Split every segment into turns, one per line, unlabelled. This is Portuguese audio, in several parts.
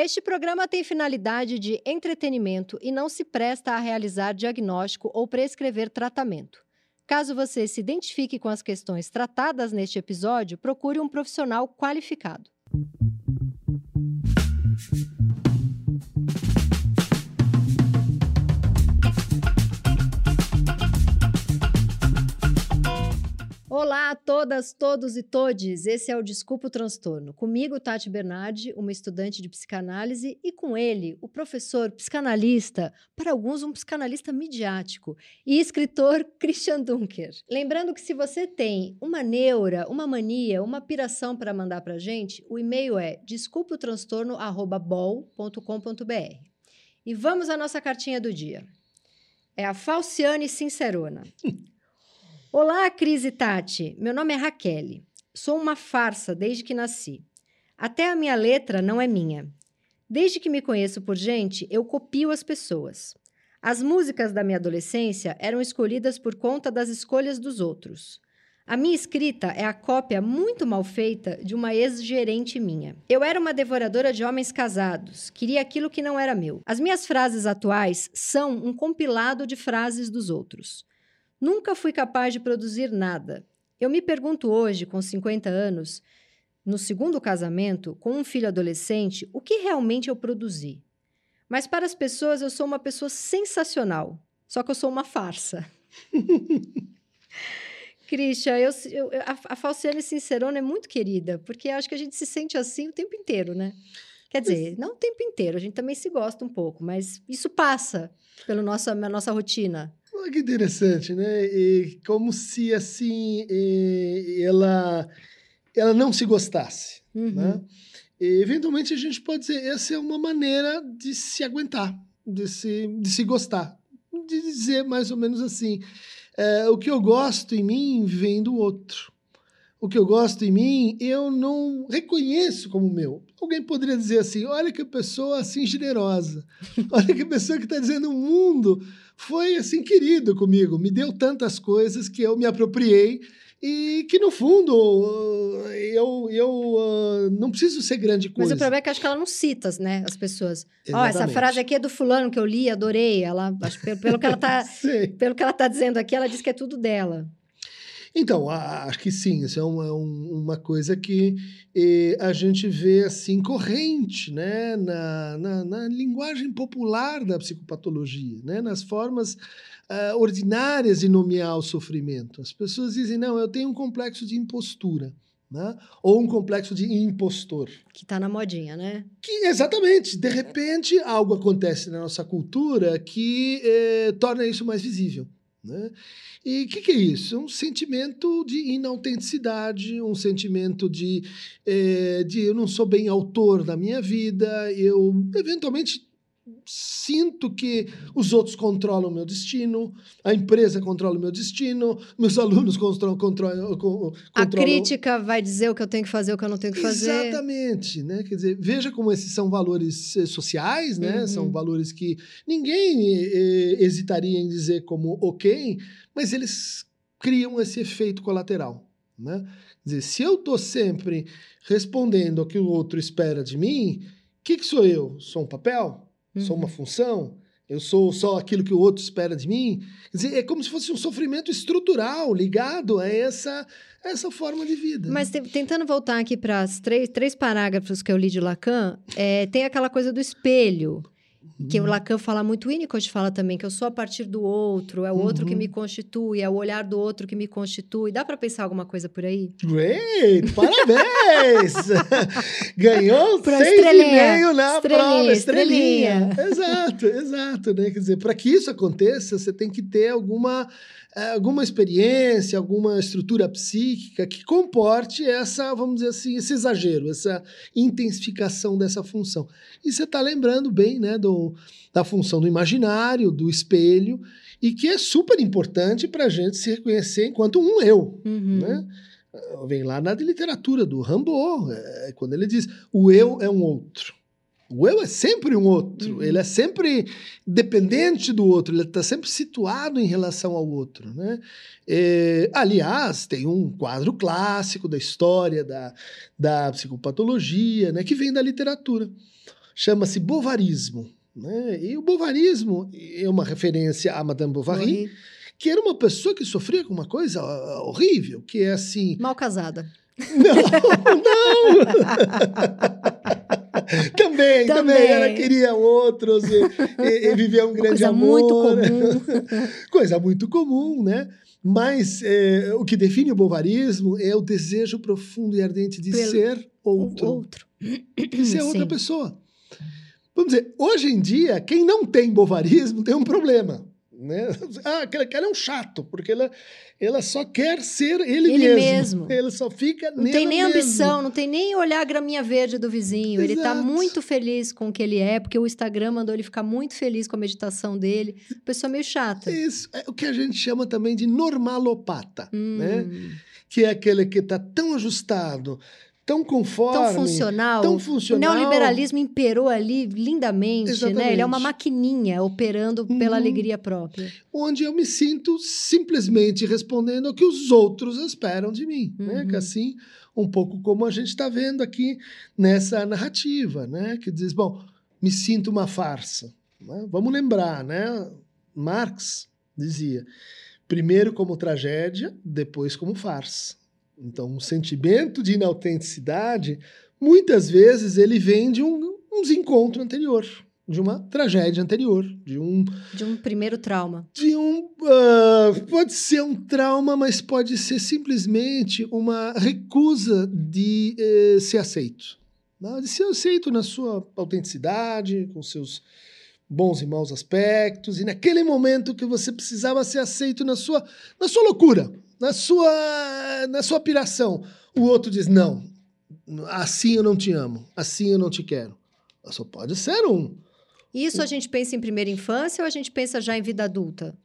Este programa tem finalidade de entretenimento e não se presta a realizar diagnóstico ou prescrever tratamento. Caso você se identifique com as questões tratadas neste episódio, procure um profissional qualificado. Olá a todas, todos e todes. Esse é o Desculpa o Transtorno. Comigo, Tati Bernardi, uma estudante de psicanálise, e com ele, o professor psicanalista, para alguns um psicanalista midiático, e escritor Christian Dunker. Lembrando que se você tem uma neura, uma mania, uma piração para mandar para gente, o e-mail é desculpaotranstorno@bol.com.br. E vamos à nossa cartinha do dia. É a Falciane Sincerona. Olá, Cris e Tati. Meu nome é Raquel. Sou uma farsa desde que nasci. Até a minha letra não é minha. Desde que me conheço por gente, eu copio as pessoas. As músicas da minha adolescência eram escolhidas por conta das escolhas dos outros. A minha escrita é a cópia muito mal feita de uma ex-gerente minha. Eu era uma devoradora de homens casados, queria aquilo que não era meu. As minhas frases atuais são um compilado de frases dos outros. Nunca fui capaz de produzir nada. Eu me pergunto hoje, com 50 anos, no segundo casamento, com um filho adolescente, o que realmente eu produzi. Mas para as pessoas, eu sou uma pessoa sensacional. Só que eu sou uma farsa. Christian, eu, eu, a, a Falciane Sincerona é muito querida, porque acho que a gente se sente assim o tempo inteiro, né? Quer dizer, não o tempo inteiro, a gente também se gosta um pouco, mas isso passa pela nossa, nossa rotina.
Olha que interessante, né? E como se assim ela ela não se gostasse, uhum. né? E, eventualmente a gente pode dizer essa é uma maneira de se aguentar, de se de se gostar, de dizer mais ou menos assim, é, o que eu gosto em mim vem do outro. O que eu gosto em mim, eu não reconheço como meu. Alguém poderia dizer assim: olha que pessoa assim generosa, olha que pessoa que está dizendo o mundo foi assim querido comigo, me deu tantas coisas que eu me apropriei e que no fundo eu, eu uh, não preciso ser grande coisa.
Mas o problema é que acho que ela não cita, né, as pessoas. Ó, oh, essa frase aqui é do fulano que eu li, adorei. Ela, acho, pelo, pelo que ela tá, pelo que ela tá dizendo aqui, ela diz que é tudo dela.
Então, acho que sim, isso é uma, uma coisa que eh, a gente vê assim corrente né, na, na, na, linguagem popular da psicopatologia, né, nas formas uh, ordinárias de nomear o sofrimento. As pessoas dizem, não, eu tenho um complexo de impostura. Né? Ou um complexo de impostor.
Que está na modinha, né?
Que, exatamente. De repente, algo acontece na nossa cultura que eh, torna isso mais visível. Né? E o que, que, é isso? É um sentimento de inautenticidade, um sentimento de, é, de eu não sou bem autor da minha vida, eu eventualmente sinto que os outros controlam o meu destino, a empresa controla o meu destino, meus alunos controlam. controlam, controlam
a crítica vai dizer o que eu tenho que fazer, o que eu não tenho que fazer.
Exatamente, né? Quer dizer, veja como esses são valores eh, sociais, né? Uhum. São valores que ninguém eh, hesitaria em dizer como ok, mas eles criam esse efeito colateral, né? Quer dizer, se eu estou sempre respondendo ao que o outro espera de mim, o que, que sou eu? Sou um papel? Uhum. Sou uma uhum. função? Eu sou só aquilo que o outro espera de mim? Quer dizer, é como se fosse um sofrimento estrutural ligado a essa, essa forma de vida.
Mas te, tentando voltar aqui para os três, três parágrafos que eu li de Lacan, é, tem aquela coisa do espelho. Que o uhum. Lacan fala muito, o Winnicott fala também, que eu sou a partir do outro, é o uhum. outro que uhum. me constitui, é o olhar do outro que me constitui. Dá para pensar alguma coisa por aí?
Great! Parabéns! Ganhou Pro seis e meio na estrelinha, prova, estrelinha. estrelinha. exato, exato. Né? Quer dizer, para que isso aconteça, você tem que ter alguma é, alguma experiência, alguma estrutura psíquica que comporte essa, vamos dizer assim, esse exagero, essa intensificação dessa função. E você está lembrando bem né, do, da função do imaginário, do espelho, e que é super importante para a gente se reconhecer enquanto um eu. Uhum. Né? Vem lá na literatura do Rambo, é, quando ele diz o eu é um outro. O eu é sempre um outro, uhum. ele é sempre dependente do outro, ele está sempre situado em relação ao outro. Né? É, aliás, tem um quadro clássico da história da, da psicopatologia né, que vem da literatura, chama-se bovarismo. Né? E o bovarismo é uma referência a Madame Bovary, que era uma pessoa que sofria com uma coisa horrível, que é assim...
Mal casada.
Não, não! também, também, também, ela queria outros e, e, e viver um grande
coisa
amor.
Muito comum.
coisa muito comum, né? Mas é, o que define o bovarismo é o desejo profundo e ardente de Pelo ser outro.
outro.
De ser outra pessoa. Vamos dizer, hoje em dia, quem não tem bovarismo tem um problema. Né? Ah, aquele cara é um chato, porque ela, ela só quer ser ele,
ele
mesmo.
mesmo.
Ele só fica
Não tem nem
mesmo.
ambição, não tem nem olhar a graminha verde do vizinho. Exato. Ele está muito feliz com o que ele é, porque o Instagram mandou ele ficar muito feliz com a meditação dele. Pessoa meio chata.
Isso, é o que a gente chama também de normalopata,
hum.
né? Que é aquele que está tão ajustado, tão conforme.
Tão funcional.
Tão funcional.
O neoliberalismo imperou ali lindamente,
Exatamente.
né? Ele é uma maquininha operando uhum. pela alegria própria.
Onde eu me sinto simplesmente respondendo ao que os outros esperam de mim, uhum. né? Que assim, um pouco como a gente está vendo aqui nessa narrativa, né? Que diz, bom, me sinto uma farsa. Né? Vamos lembrar, né? Marx dizia, primeiro como tragédia, depois como farsa. Então, um sentimento de inautenticidade, muitas vezes, ele vem de um, um desencontro anterior, de uma tragédia anterior, de um...
De um primeiro trauma.
De um... Uh, pode ser um trauma, mas pode ser simplesmente uma recusa de uh, ser aceito. Né? De ser aceito na sua autenticidade, com seus bons e maus aspectos, e naquele momento que você precisava ser aceito na sua, na sua loucura, na sua, na sua piração. O outro diz: não, assim eu não te amo, assim eu não te quero. Só pode ser um.
Isso a gente pensa em primeira infância ou a gente pensa já em vida adulta?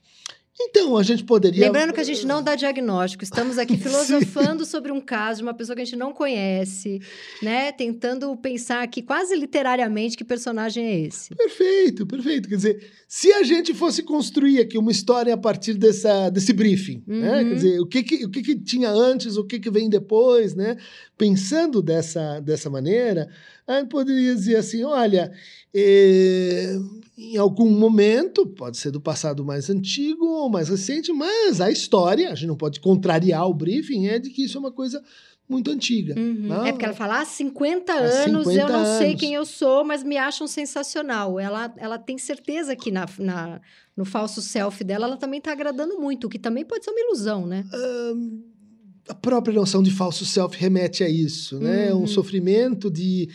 Então, a gente poderia.
Lembrando que a gente não dá diagnóstico, estamos aqui filosofando sobre um caso de uma pessoa que a gente não conhece, né? Tentando pensar aqui quase literariamente que personagem é esse.
Perfeito, perfeito. Quer dizer, se a gente fosse construir aqui uma história a partir dessa, desse briefing, uhum. né? Quer dizer, o que, que, o que, que tinha antes, o que, que vem depois, né? Pensando dessa, dessa maneira, a gente poderia dizer assim: olha. Eh, em algum momento, pode ser do passado mais antigo ou mais recente, mas a história, a gente não pode contrariar o briefing, é de que isso é uma coisa muito antiga.
Uhum. Não? É porque ela fala, há 50 há anos 50 eu não anos. sei quem eu sou, mas me acham sensacional. Ela, ela tem certeza que na, na no falso self dela, ela também está agradando muito, o que também pode ser uma ilusão, né?
Um, a própria noção de falso self remete a isso, né? Uhum. Um sofrimento de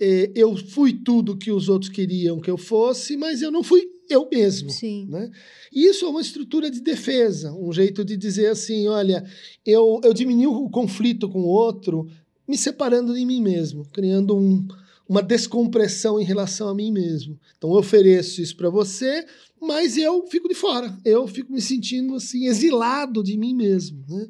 é, eu fui tudo que os outros queriam que eu fosse, mas eu não fui eu mesmo.
Sim.
Né? Isso é uma estrutura de defesa, um jeito de dizer assim: olha, eu, eu diminuo o conflito com o outro, me separando de mim mesmo, criando um, uma descompressão em relação a mim mesmo. Então, eu ofereço isso para você, mas eu fico de fora, eu fico me sentindo assim, exilado de mim mesmo. Né?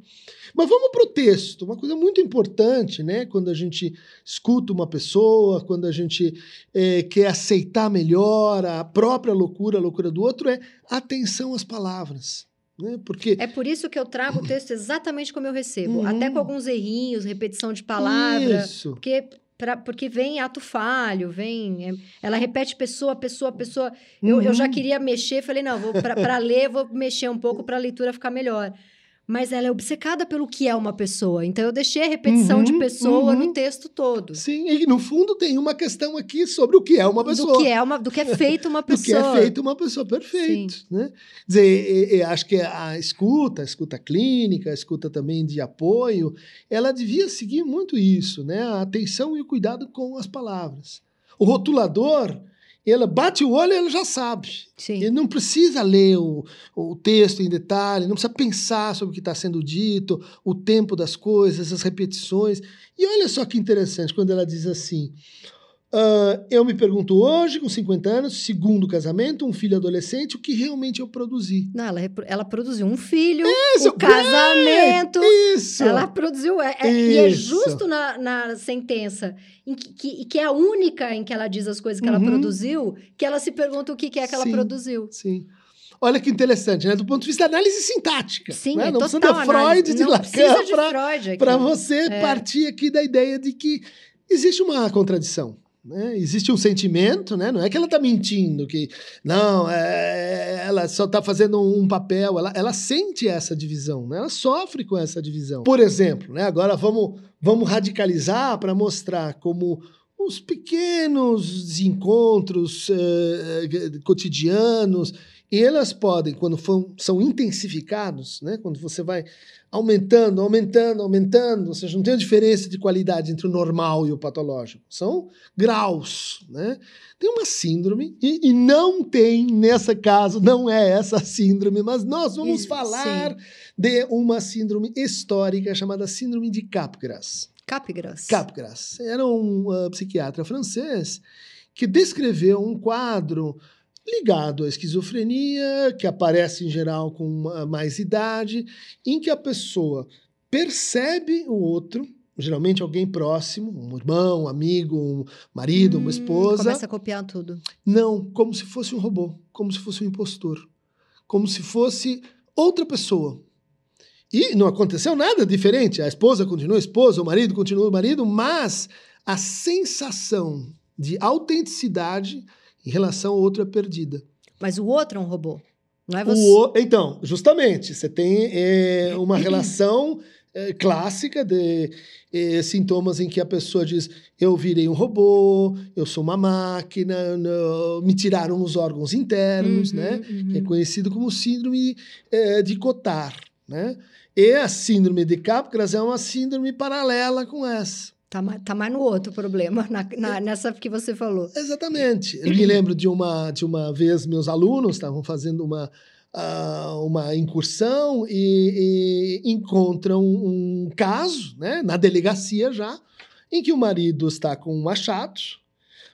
Mas vamos para o texto, uma coisa muito importante, né? Quando a gente escuta uma pessoa, quando a gente é, quer aceitar melhor a própria loucura, a loucura do outro, é atenção às palavras. Né? Porque...
É por isso que eu trago o texto exatamente como eu recebo, uhum. até com alguns errinhos, repetição de palavra.
Isso.
Porque Pra, porque vem ato falho, vem. É, ela repete pessoa, pessoa, pessoa. Eu,
Uhum.
eu já queria mexer, falei, não, vou para ler, vou mexer um pouco para a leitura ficar melhor. Mas ela é obcecada pelo que é uma pessoa. Então eu deixei a repetição
Uhum,
de pessoa
uhum.
no texto todo.
Sim, e no fundo tem uma questão aqui sobre o que é uma pessoa.
Do que é uma, do que é feito uma
do que
pessoa.
é feito uma pessoa, perfeito. Né? Quer dizer, e- e acho que a escuta, a escuta clínica, a escuta também de apoio, ela devia seguir muito isso, né? a atenção e o cuidado com as palavras. O rotulador, ele bate o olho e ele já sabe.
Sim.
Ele não precisa ler o, o texto em detalhe, não precisa pensar sobre o que está sendo dito, o tempo das coisas, as repetições. E olha só que interessante quando ela diz assim: "Ah, Eu me pergunto hoje, com 50 anos, segundo casamento, um filho adolescente, o que realmente eu produzi.
Não, ela, ela produziu um filho,
Isso,
o casamento.
Isso!
Ela produziu. é- é- e é justo na, na sentença, que, que, que é a única em que ela diz as coisas que ela
Uhum.
produziu, que ela se pergunta o que, que é que ela
Sim.
produziu.
Sim. Olha que interessante, né? Do ponto de vista da análise sintática.
Sim,
né?
é
Não precisa
total
de Freud, de
Não precisa
Lacan para você
É.
partir aqui da ideia de que existe uma contradição. Né? Existe um sentimento, né? não é que ela está mentindo, que não, é, ela só está fazendo um papel, ela, ela sente essa divisão, né? ela sofre com essa divisão. Por exemplo, né? agora vamos, vamos radicalizar para mostrar como os pequenos encontros uh, cotidianos, elas podem, quando são intensificados, né? quando você vai aumentando, aumentando, aumentando, ou seja, não tem a diferença de qualidade entre o normal e o patológico, são graus. Né? Tem uma síndrome, e, e não tem, nesse caso, não é essa síndrome, mas nós vamos falar Sim. de uma síndrome histórica chamada Síndrome de Capgras.
Capgras.
Capgras. Era um uh, psiquiatra francês que descreveu um quadro ligado à esquizofrenia, que aparece em geral com mais idade, em que a pessoa percebe o outro, geralmente alguém próximo, um irmão, um amigo, um marido, hum, uma esposa.
Começa a copiar tudo.
Não, como se fosse um robô, como se fosse um impostor, como se fosse outra pessoa. E não aconteceu nada diferente. A esposa continua a esposa, o marido continua o marido, mas a sensação de autenticidade em relação ao outro é perdida.
Mas o outro é um robô, não é você?
O, então, justamente, você tem é, uma relação é, clássica de é, sintomas em que a pessoa diz: eu virei um robô, eu sou uma máquina, não, me tiraram os órgãos internos, uhum, né? Uhum. Que é conhecido como síndrome é, de Cotard, né? E a síndrome de Capgras é uma síndrome paralela com essa.
Tá, tá mais no outro problema, na, na, nessa que você falou.
Exatamente. Eu me lembro de uma, de uma vez, meus alunos estavam fazendo uma, uh, uma incursão e, e encontram um caso, né, na delegacia já, em que o marido está com um machado,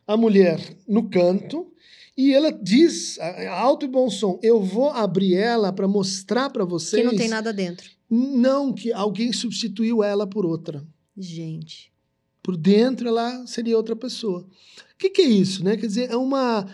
a mulher no canto, e ela diz, alto e bom som, eu vou abrir ela para mostrar para vocês...
Que não tem nada dentro.
Não, que alguém substituiu ela por outra.
Gente.
Por dentro ela seria outra pessoa. O que, que é isso? Né? Quer dizer, é uma,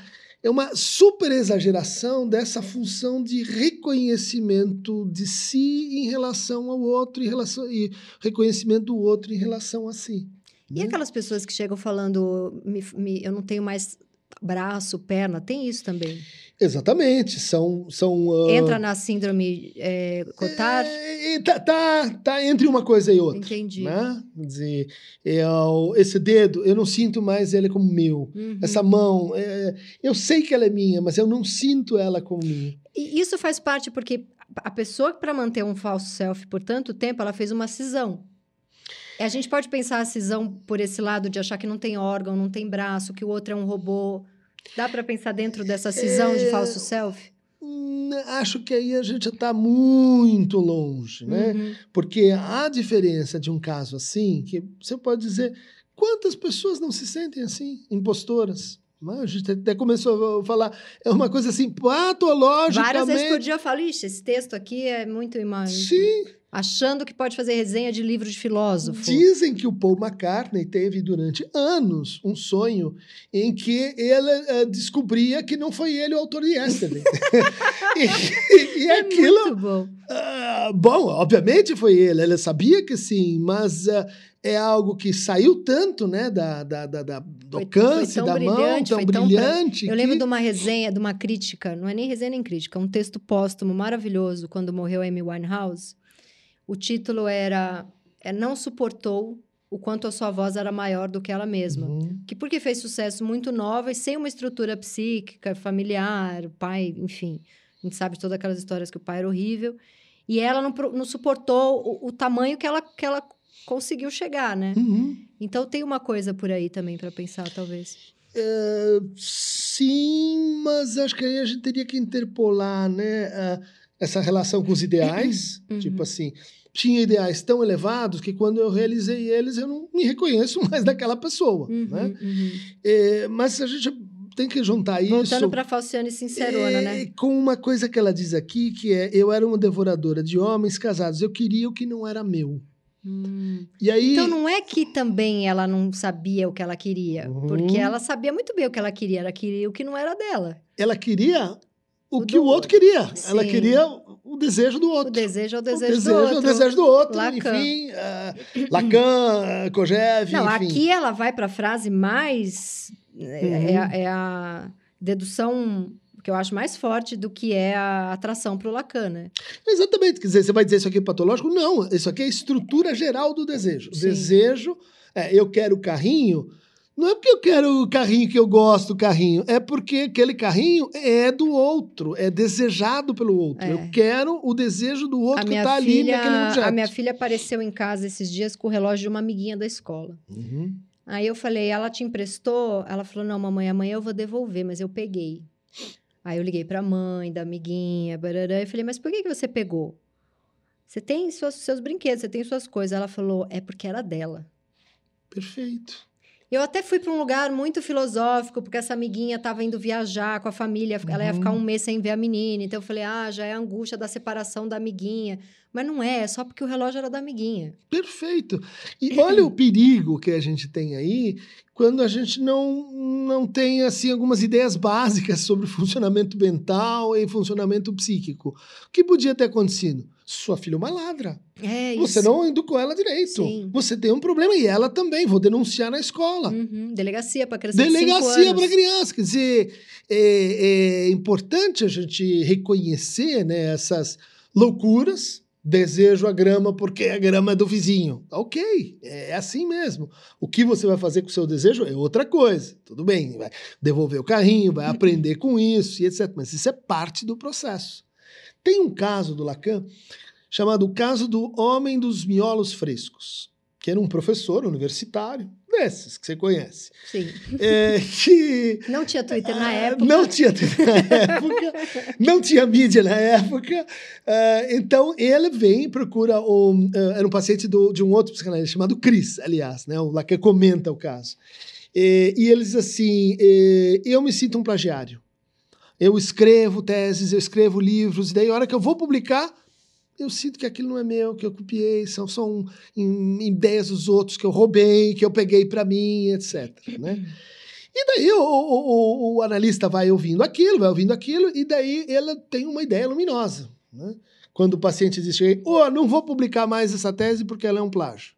é uma super exageração dessa função de reconhecimento de si em relação ao outro, em relação, e reconhecimento do outro em relação a si.
E né? aquelas pessoas que chegam falando, me, me, eu não tenho mais braço, perna, tem isso também.
Exatamente, são... são uh...
Entra na síndrome é, Cotard?
É, tá, tá, tá, entre uma coisa e outra.
Entendi.
Né? Quer dizer, eu, esse dedo, eu não sinto mais ele como meu. Uhum. Essa mão, é, eu sei que ela é minha, mas eu não sinto ela como minha.
E isso faz parte porque a pessoa, para manter um falso self por tanto tempo, ela fez uma cisão. A gente pode pensar a cisão por esse lado de achar que não tem órgão, não tem braço, que o outro é um robô. Dá para pensar dentro dessa cisão é... de falso self?
Hum, acho que aí a gente está muito longe, né? Uhum. Porque a diferença de um caso assim, que você pode dizer, quantas pessoas não se sentem assim, impostoras? Né? A gente até começou a falar, é uma coisa assim, patologicamente...
Várias vezes por dia eu falo, ixi, esse texto aqui é muito imagem.
Sim,
achando que pode fazer resenha de livro de filósofo.
Dizem que o Paul McCartney teve durante anos um sonho em que ele uh, descobria que não foi ele o autor de Yesterday. e, e,
é aquilo. Muito bom.
Uh, bom, obviamente foi ele, ele sabia que sim, mas uh, é algo que saiu tanto, né, da, da, da, da do alcance da mão, tão brilhante.
Tão Eu que... lembro de uma resenha, de uma crítica, não é nem resenha nem crítica, um texto póstumo maravilhoso quando morreu Amy Winehouse o título era é, Não Suportou o quanto a sua voz era maior do que ela mesma. Uhum. Que porque fez sucesso muito nova e sem uma estrutura psíquica, familiar, pai, enfim. A gente sabe todas aquelas histórias que o pai era horrível. E ela não, não suportou o, o tamanho que ela, que ela conseguiu chegar, né?
Uhum.
Então tem uma coisa por aí também para pensar, talvez.
É, sim, mas acho que aí a gente teria que interpolar, né? Essa relação com os ideais, uhum. tipo assim, tinha ideais tão elevados que quando eu realizei eles eu não me reconheço mais daquela pessoa, uhum, né? Uhum. É, mas a gente tem que juntar
Voltando
isso.
Voltando para Falciane Sincerona,
é,
né?
Com uma coisa que ela diz aqui, que é: eu era uma devoradora de homens casados, eu queria o que não era meu.
Hum.
E aí...
Então não é que também ela não sabia o que ela queria, uhum. porque ela sabia muito bem o que ela queria, ela queria o que não era dela.
Ela queria o, o que o outro queria. Sim. Ela queria o desejo do outro. O
desejo é o desejo, o desejo do outro. É
o desejo do outro. Lacan. Enfim, uh, Lacan, Kojev,
Não,
enfim.
aqui ela vai para a frase mais... É, uhum. É, é, a dedução que eu acho mais forte do que é a atração para o Lacan, né?
Exatamente. Quer dizer, você vai dizer isso aqui é patológico? Não, isso aqui é a estrutura geral do desejo. O desejo, é, eu quero o carrinho não é porque eu quero o carrinho que eu gosto do carrinho, é porque aquele carrinho é do outro, é desejado pelo outro. É. Eu quero o desejo do outro que está ali naquele objeto.
A minha filha apareceu em casa esses dias com o relógio de uma amiguinha da escola. Uhum. Aí eu falei, ela te emprestou? Ela falou, não, mamãe, amanhã eu vou devolver, mas eu peguei. Aí eu liguei para a mãe da amiguinha, barará, e falei, mas por que, que você pegou? Você tem seus, seus brinquedos, você tem suas coisas. Ela falou, é porque era dela.
Perfeito.
Eu até fui para um lugar muito filosófico, porque essa amiguinha estava indo viajar com a família, uhum. ela ia ficar um uhum. mês sem ver a menina. Então eu falei, ah, já é a angústia da separação da amiguinha. Mas não é, é só porque o relógio era da amiguinha.
Perfeito. E olha o perigo que a gente tem aí quando a gente não, não tem assim algumas ideias básicas sobre funcionamento mental e funcionamento psíquico. O que podia ter acontecido? Sua filha é uma ladra.
É,
Você
isso.
não educou ela direito. Sim. Você tem um problema e ela também. Vou denunciar na escola.
Uhum. Delegacia para criança.
Delegacia para criança. Quer dizer, é, é, importante a gente reconhecer né, essas loucuras. Desejo a grama porque a grama é do vizinho. Ok, é assim mesmo. O que você vai fazer com o seu desejo é outra coisa. Tudo bem, vai devolver o carrinho, vai aprender com isso e etc. Mas isso é parte do processo. Tem um caso do Lacan chamado o caso do homem dos miolos frescos, que era um professor universitário desses que você conhece.
Sim.
É, que,
não tinha Twitter na é, época.
Não tinha Twitter na época, não tinha mídia na época. Uh, então ele vem e procura um, uh, era um paciente do, de um outro psicanalista chamado Chris, aliás, né? O Lacan comenta o caso. E, e ele diz assim: eu me sinto um plagiário. Eu escrevo teses, eu escrevo livros, e daí a hora que eu vou publicar, eu sinto que aquilo não é meu, que eu copiei, são, são ideias dos outros que eu roubei, que eu peguei para mim, etc. Né? E daí o, o, o, analista vai ouvindo aquilo, vai ouvindo aquilo, e daí ele tem uma ideia luminosa. Né? Quando o paciente diz, oh, não vou publicar mais essa tese porque ela é um plágio.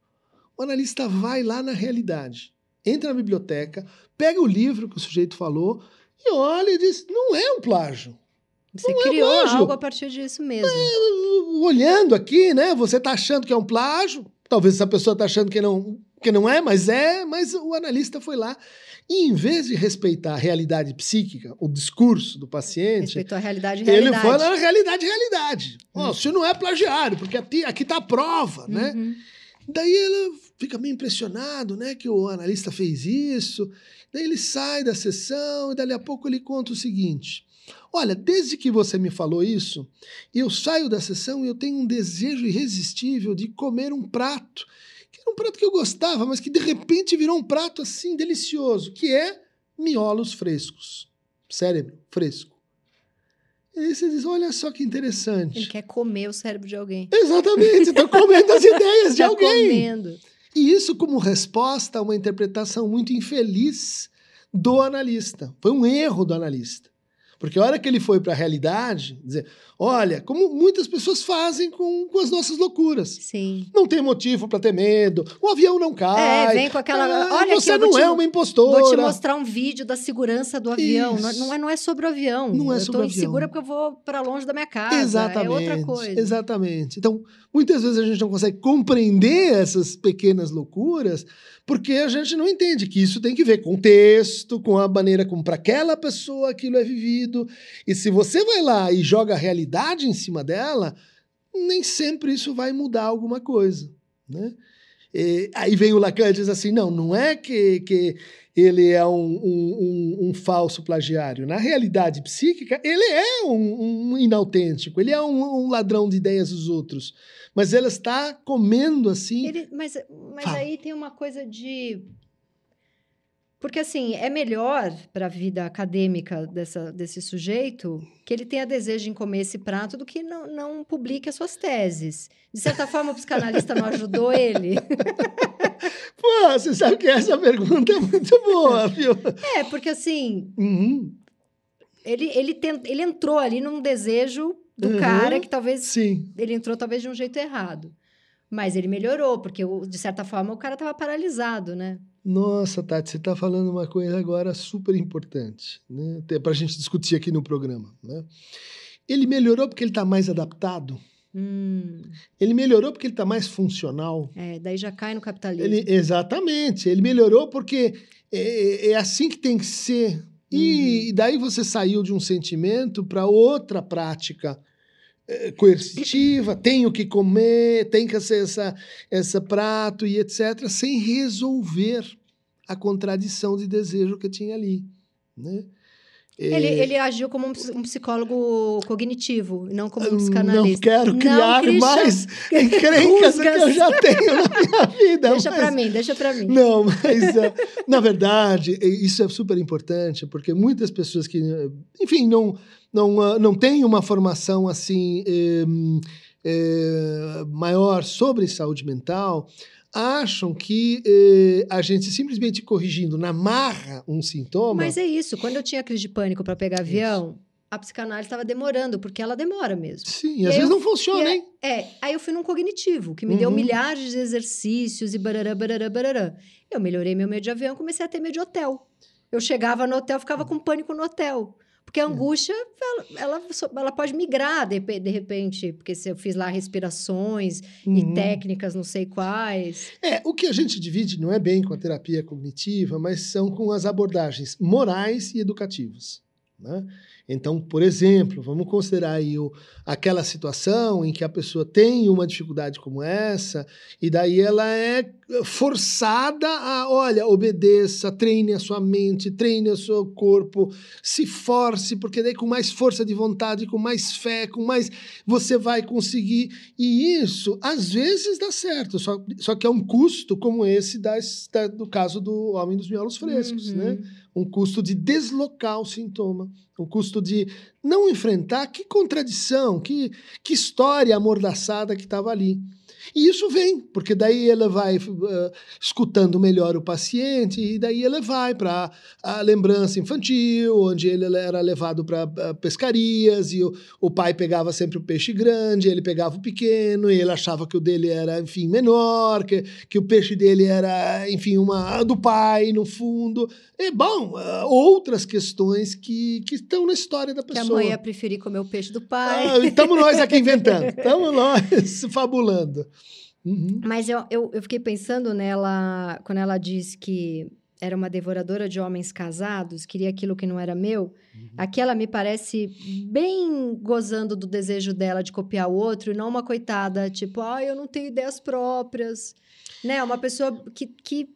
O analista vai lá na realidade, entra na biblioteca, pega o livro que o sujeito falou, e olha e diz: não é um plágio.
Você não é criou é algo a partir disso mesmo. É,
olhando aqui, né? Você está achando que é um plágio. Talvez essa pessoa está achando que não, que não é, mas é. Mas o analista foi lá. E em vez de respeitar a realidade psíquica, o discurso do paciente.
Respeitou a realidade realidade.
Ele foi na realidade realidade. Ó, oh, não é plagiário, porque aqui está a prova, né? uhum. né? Daí ele fica meio impressionado, né? Que o analista fez isso. Daí ele sai da sessão e dali a pouco ele conta o seguinte: Olha, desde que você me falou isso, eu saio da sessão e eu tenho um desejo irresistível de comer um prato, que era um prato que eu gostava, mas que de repente virou um prato assim delicioso, que é miolos frescos, cérebro fresco. E aí você diz, olha só que interessante.
Ele quer comer o cérebro de alguém.
Exatamente, está comendo as ideias de
tá
alguém.
comendo.
E isso como resposta a uma interpretação muito infeliz do analista. Foi um erro do analista. Porque a hora que ele foi para a realidade, dizer, olha, como muitas pessoas fazem com, com as nossas loucuras.
Sim.
Não tem motivo para ter medo, o avião não cai.
É, vem com aquela. Ah, olha,
você
aqui,
não
te,
é uma impostora.
Vou te mostrar um vídeo da segurança do avião. Não, não, é, não é sobre o avião.
Não é sobre
o avião. Eu estou insegura porque eu vou para longe da minha casa.
Exatamente.
É outra coisa.
Exatamente. Então, muitas vezes a gente não consegue compreender essas pequenas loucuras porque a gente não entende que isso tem que ver com o texto, com a maneira como para aquela pessoa aquilo é vivido. E se você vai lá e joga a realidade em cima dela, nem sempre isso vai mudar alguma coisa. Né? E, aí vem o Lacan e diz assim: não, não é que, que ele é um, um, um, um falso plagiário. Na realidade psíquica, ele é um, inautêntico, ele é um, ladrão de ideias dos outros. Mas ela está comendo assim.
Ele, mas mas aí tem uma coisa de. Porque, assim, é melhor para a vida acadêmica dessa, desse sujeito que ele tenha desejo em comer esse prato do que não, não publique as suas teses. De certa forma, o psicanalista não ajudou ele.
Pô, você sabe que essa pergunta é muito boa, viu?
É, porque assim.
Uhum.
ele, ele, tent, ele entrou ali num desejo do uhum, cara que talvez. Sim. Ele entrou talvez de um jeito errado. Mas ele melhorou, porque de certa forma o cara estava paralisado, né?
Nossa, Tati, você está falando uma coisa agora super importante, né? Para a gente discutir aqui no programa. Né? Ele melhorou porque ele está mais adaptado. Hum. Ele melhorou porque ele está mais funcional.
É, daí já cai no capitalismo.
Ele, exatamente. Ele melhorou porque é, é assim que tem que ser. E, uhum. daí você saiu de um sentimento para outra prática é, coercitiva, tenho que comer, tem que ser essa, essa prato e etc., sem resolver a contradição de desejo que tinha ali. Né?
Ele, é... ele agiu como um psicólogo cognitivo, não como um psicanalista.
Não quero criar não, mais encrencas que eu já tenho na minha vida.
Deixa mas... para mim, deixa para mim.
Não, mas uh, na verdade, isso é super importante, porque muitas pessoas que, enfim, não, não, uh, não têm uma formação assim eh, eh, maior sobre saúde mental, acham que eh, a gente simplesmente corrigindo na marra um sintoma.
Mas é isso. Quando eu tinha crise de pânico para pegar avião, isso. a psicanálise estava demorando, porque ela demora mesmo.
Sim, e às vezes eu, não funciona,
é,
hein?
É, aí eu fui num cognitivo, que me uhum. deu milhares de exercícios e barará, barará, barará. Eu melhorei meu medo de avião comecei a ter medo de hotel. Eu chegava no hotel, ficava com pânico no hotel. Porque a é. angústia, ela, ela, ela, pode migrar de, de repente, porque se eu fiz lá respirações uhum. e técnicas não sei quais.
É, o que a gente divide não é bem com a terapia cognitiva, mas são com as abordagens morais e educativas. Né? Então, por exemplo, vamos considerar aí o, aquela situação em que a pessoa tem uma dificuldade como essa, e daí ela é forçada a, olha, obedeça, treine a sua mente, treine o seu corpo, se force, porque daí com mais força de vontade, com mais fé, com mais você vai conseguir. E isso, às vezes, dá certo, só, só que é um custo como esse das, da, do caso do Homem dos Miolos Frescos, né? uhum. né? Um custo de deslocar o sintoma, um custo de não enfrentar que contradição, que, que história amordaçada que estava ali. E isso vem, porque daí ela vai uh, escutando melhor o paciente, e daí ela vai para a lembrança infantil, onde ele era levado para uh, pescarias, e o, o pai pegava sempre o peixe grande, ele pegava o pequeno, e ele achava que o dele era, enfim, menor, que, que o peixe dele era, enfim, uma do pai, no fundo. É bom, uh, outras questões que, que estão na história da pessoa. Que a
mãe ia preferir comer o peixe do pai.
Estamos nós aqui inventando, estamos nós fabulando.
Uhum. Mas eu, eu, eu, fiquei pensando nela, quando ela diz que era uma devoradora de homens casados, queria aquilo que não era meu. Uhum. Aquela me parece bem gozando do desejo dela de copiar o outro, e não uma coitada, tipo, ah, eu não tenho ideias próprias. Né? Uma pessoa que, que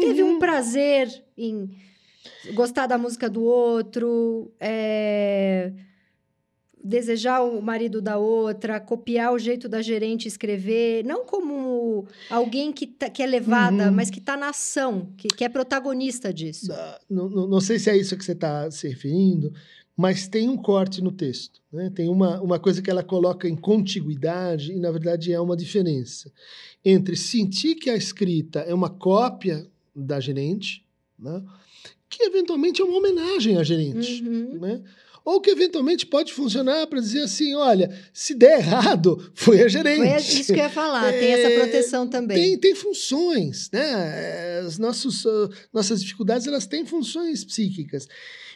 teve uhum. um prazer em gostar da música do outro, é desejar o marido da outra, copiar o jeito da gerente escrever, não como alguém que, tá, que é levada, uhum. mas que está na ação, que, que é protagonista disso.
Não, não, não sei se é isso que você está se referindo, mas tem um corte no texto. Né? Tem uma, uma coisa que ela coloca em contiguidade, e na verdade é uma diferença entre sentir que a escrita é uma cópia da gerente, né? que eventualmente é uma homenagem à gerente. Uhum. Né? ou que eventualmente pode funcionar para dizer assim, olha, se der errado, foi a gerente. Foi
isso que eu ia falar, é, tem essa é, proteção também.
Tem, tem funções, né? As nossos, uh, nossas dificuldades, elas têm funções psíquicas.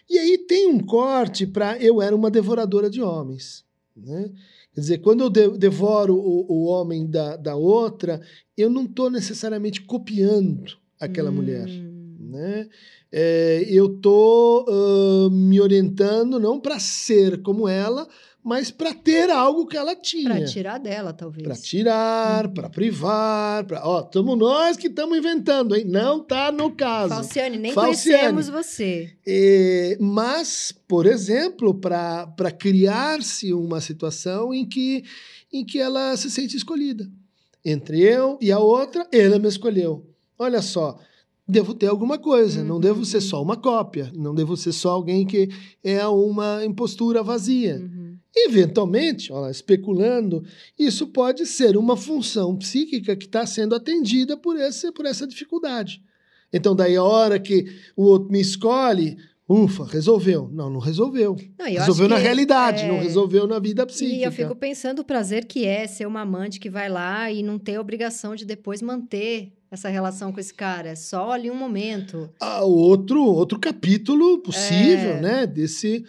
E aí tem um corte para eu era uma devoradora de homens, né? Quer dizer, quando eu devoro o, o homem da, da outra, eu não estou necessariamente copiando aquela hum. mulher, né? é, eu estou uh, me orientando não para ser como ela, mas para ter algo que ela tinha.
Para tirar dela, talvez.
Para tirar, uhum. para privar, para, ó, estamos nós que estamos inventando, hein? Não tá no caso.
Falciane, nem Falciane. conhecemos você.
É, mas, por exemplo, para criar-se uma situação em que em que ela se sente escolhida. Entre eu e a outra, ela me escolheu. Olha só, devo ter alguma coisa, uhum. não devo ser só uma cópia, não devo ser só alguém que é uma impostura vazia. Uhum. Eventualmente, ó, especulando, isso pode ser uma função psíquica que está sendo atendida por, esse, por essa dificuldade. Então, daí a hora que o outro me escolhe, Ufa, resolveu. Não, não resolveu. Não, resolveu na realidade, é... não resolveu na vida psíquica.
E eu fico pensando o prazer que é ser uma amante que vai lá e não ter obrigação de depois manter essa relação com esse cara. É só ali um momento.
Ah, outro, outro capítulo possível, é... né? Desse,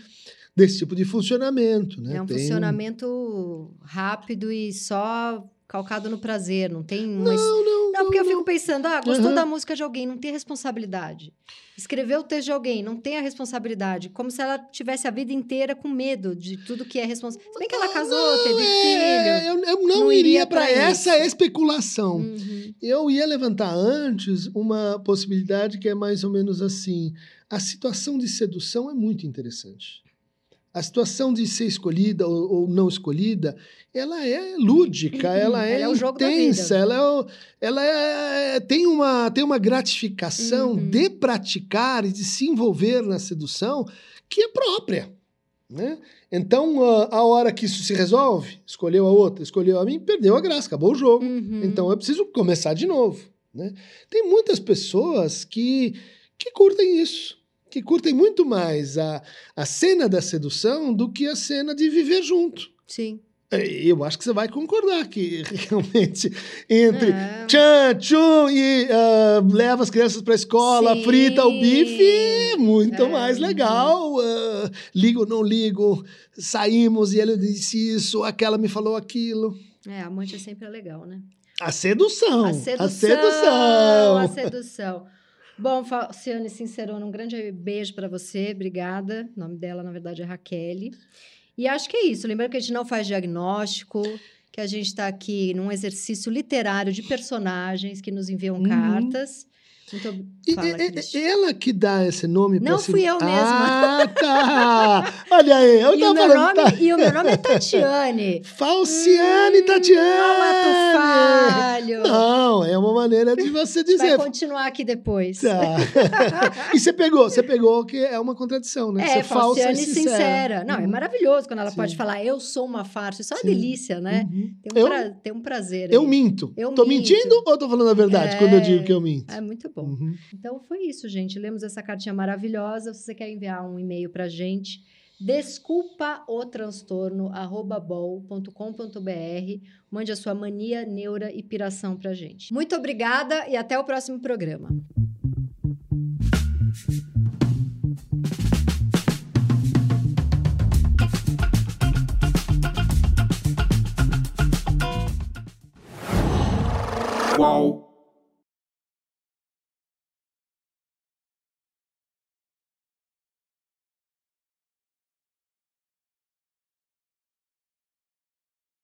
desse tipo de funcionamento. Né?
É um Tem... funcionamento rápido e só calcado no prazer, não tem uma...
Não, não,
não. porque eu fico pensando, ah, gostou uhum. da música de alguém, não tem responsabilidade. Escreveu o texto de alguém, não tem a responsabilidade. Como se ela tivesse a vida inteira com medo de tudo que é responsabilidade. Se bem que ela casou, não, teve é...
filho. Eu, eu não, não, iria para essa especulação. Uhum. Eu ia levantar antes uma possibilidade que é mais ou menos assim. A situação de sedução é muito interessante. A situação de ser escolhida ou, ou não escolhida, ela é lúdica, uhum. ela é, ela é intensa, ela, é, ela é, tem, uma, tem uma gratificação uhum. de praticar e de se envolver na sedução que é própria. Né? Então, a hora que isso se resolve, escolheu a outra, escolheu a mim, perdeu a graça, acabou o jogo. Uhum. Então, eu preciso começar de novo. Né? Tem muitas pessoas que, que curtem isso que curtem muito mais a, a cena da sedução do que a cena de viver junto.
Sim.
Eu acho que você vai concordar que realmente entre é. tchan, tchum e uh, leva as crianças para a escola, Sim. frita o bife, é muito é. mais legal. Uh, ligo ou não ligo, saímos e ele disse isso, aquela me falou aquilo.
É, amante é sempre legal, né?
A sedução. A
sedução. A sedução. A sedução. Bom, Falciane Sincerona, um grande beijo para você, obrigada. O nome dela, na verdade, é Raquel. E acho que é isso. Lembrando que a gente não faz diagnóstico, que a gente está aqui num exercício literário de personagens que nos enviam uhum. cartas. Muito... Fala,
e, ela que dá esse nome
Não fui eu mesma.
Ah, tá! Olha aí, eu
e tava falando... Nome, tá... E o meu nome é Tatiane.
Falciane hum, Tatiane!
Não é falho.
Não, é uma maneira de você dizer.
Vai continuar aqui depois.
Tá. e você pegou, você pegou que é uma contradição, né?
É,
você
Falciane sincera. sincera. Não, é uhum. maravilhoso quando ela Sim. pode falar eu sou uma farsa. Isso é uma Sim. delícia, né? Uhum. Tem, um eu, pra... Tem um prazer.
Eu aí. minto. Eu tô minto. mentindo ou tô falando a verdade é... quando eu digo que eu minto?
É muito bom. Uhum. Então foi isso, gente. Lemos essa cartinha maravilhosa. Se você quer enviar um e-mail para gente, desculpa o transtorno bol.com.br. Mande a sua mania, neura e piração para gente. Muito obrigada e até o próximo programa. Qual?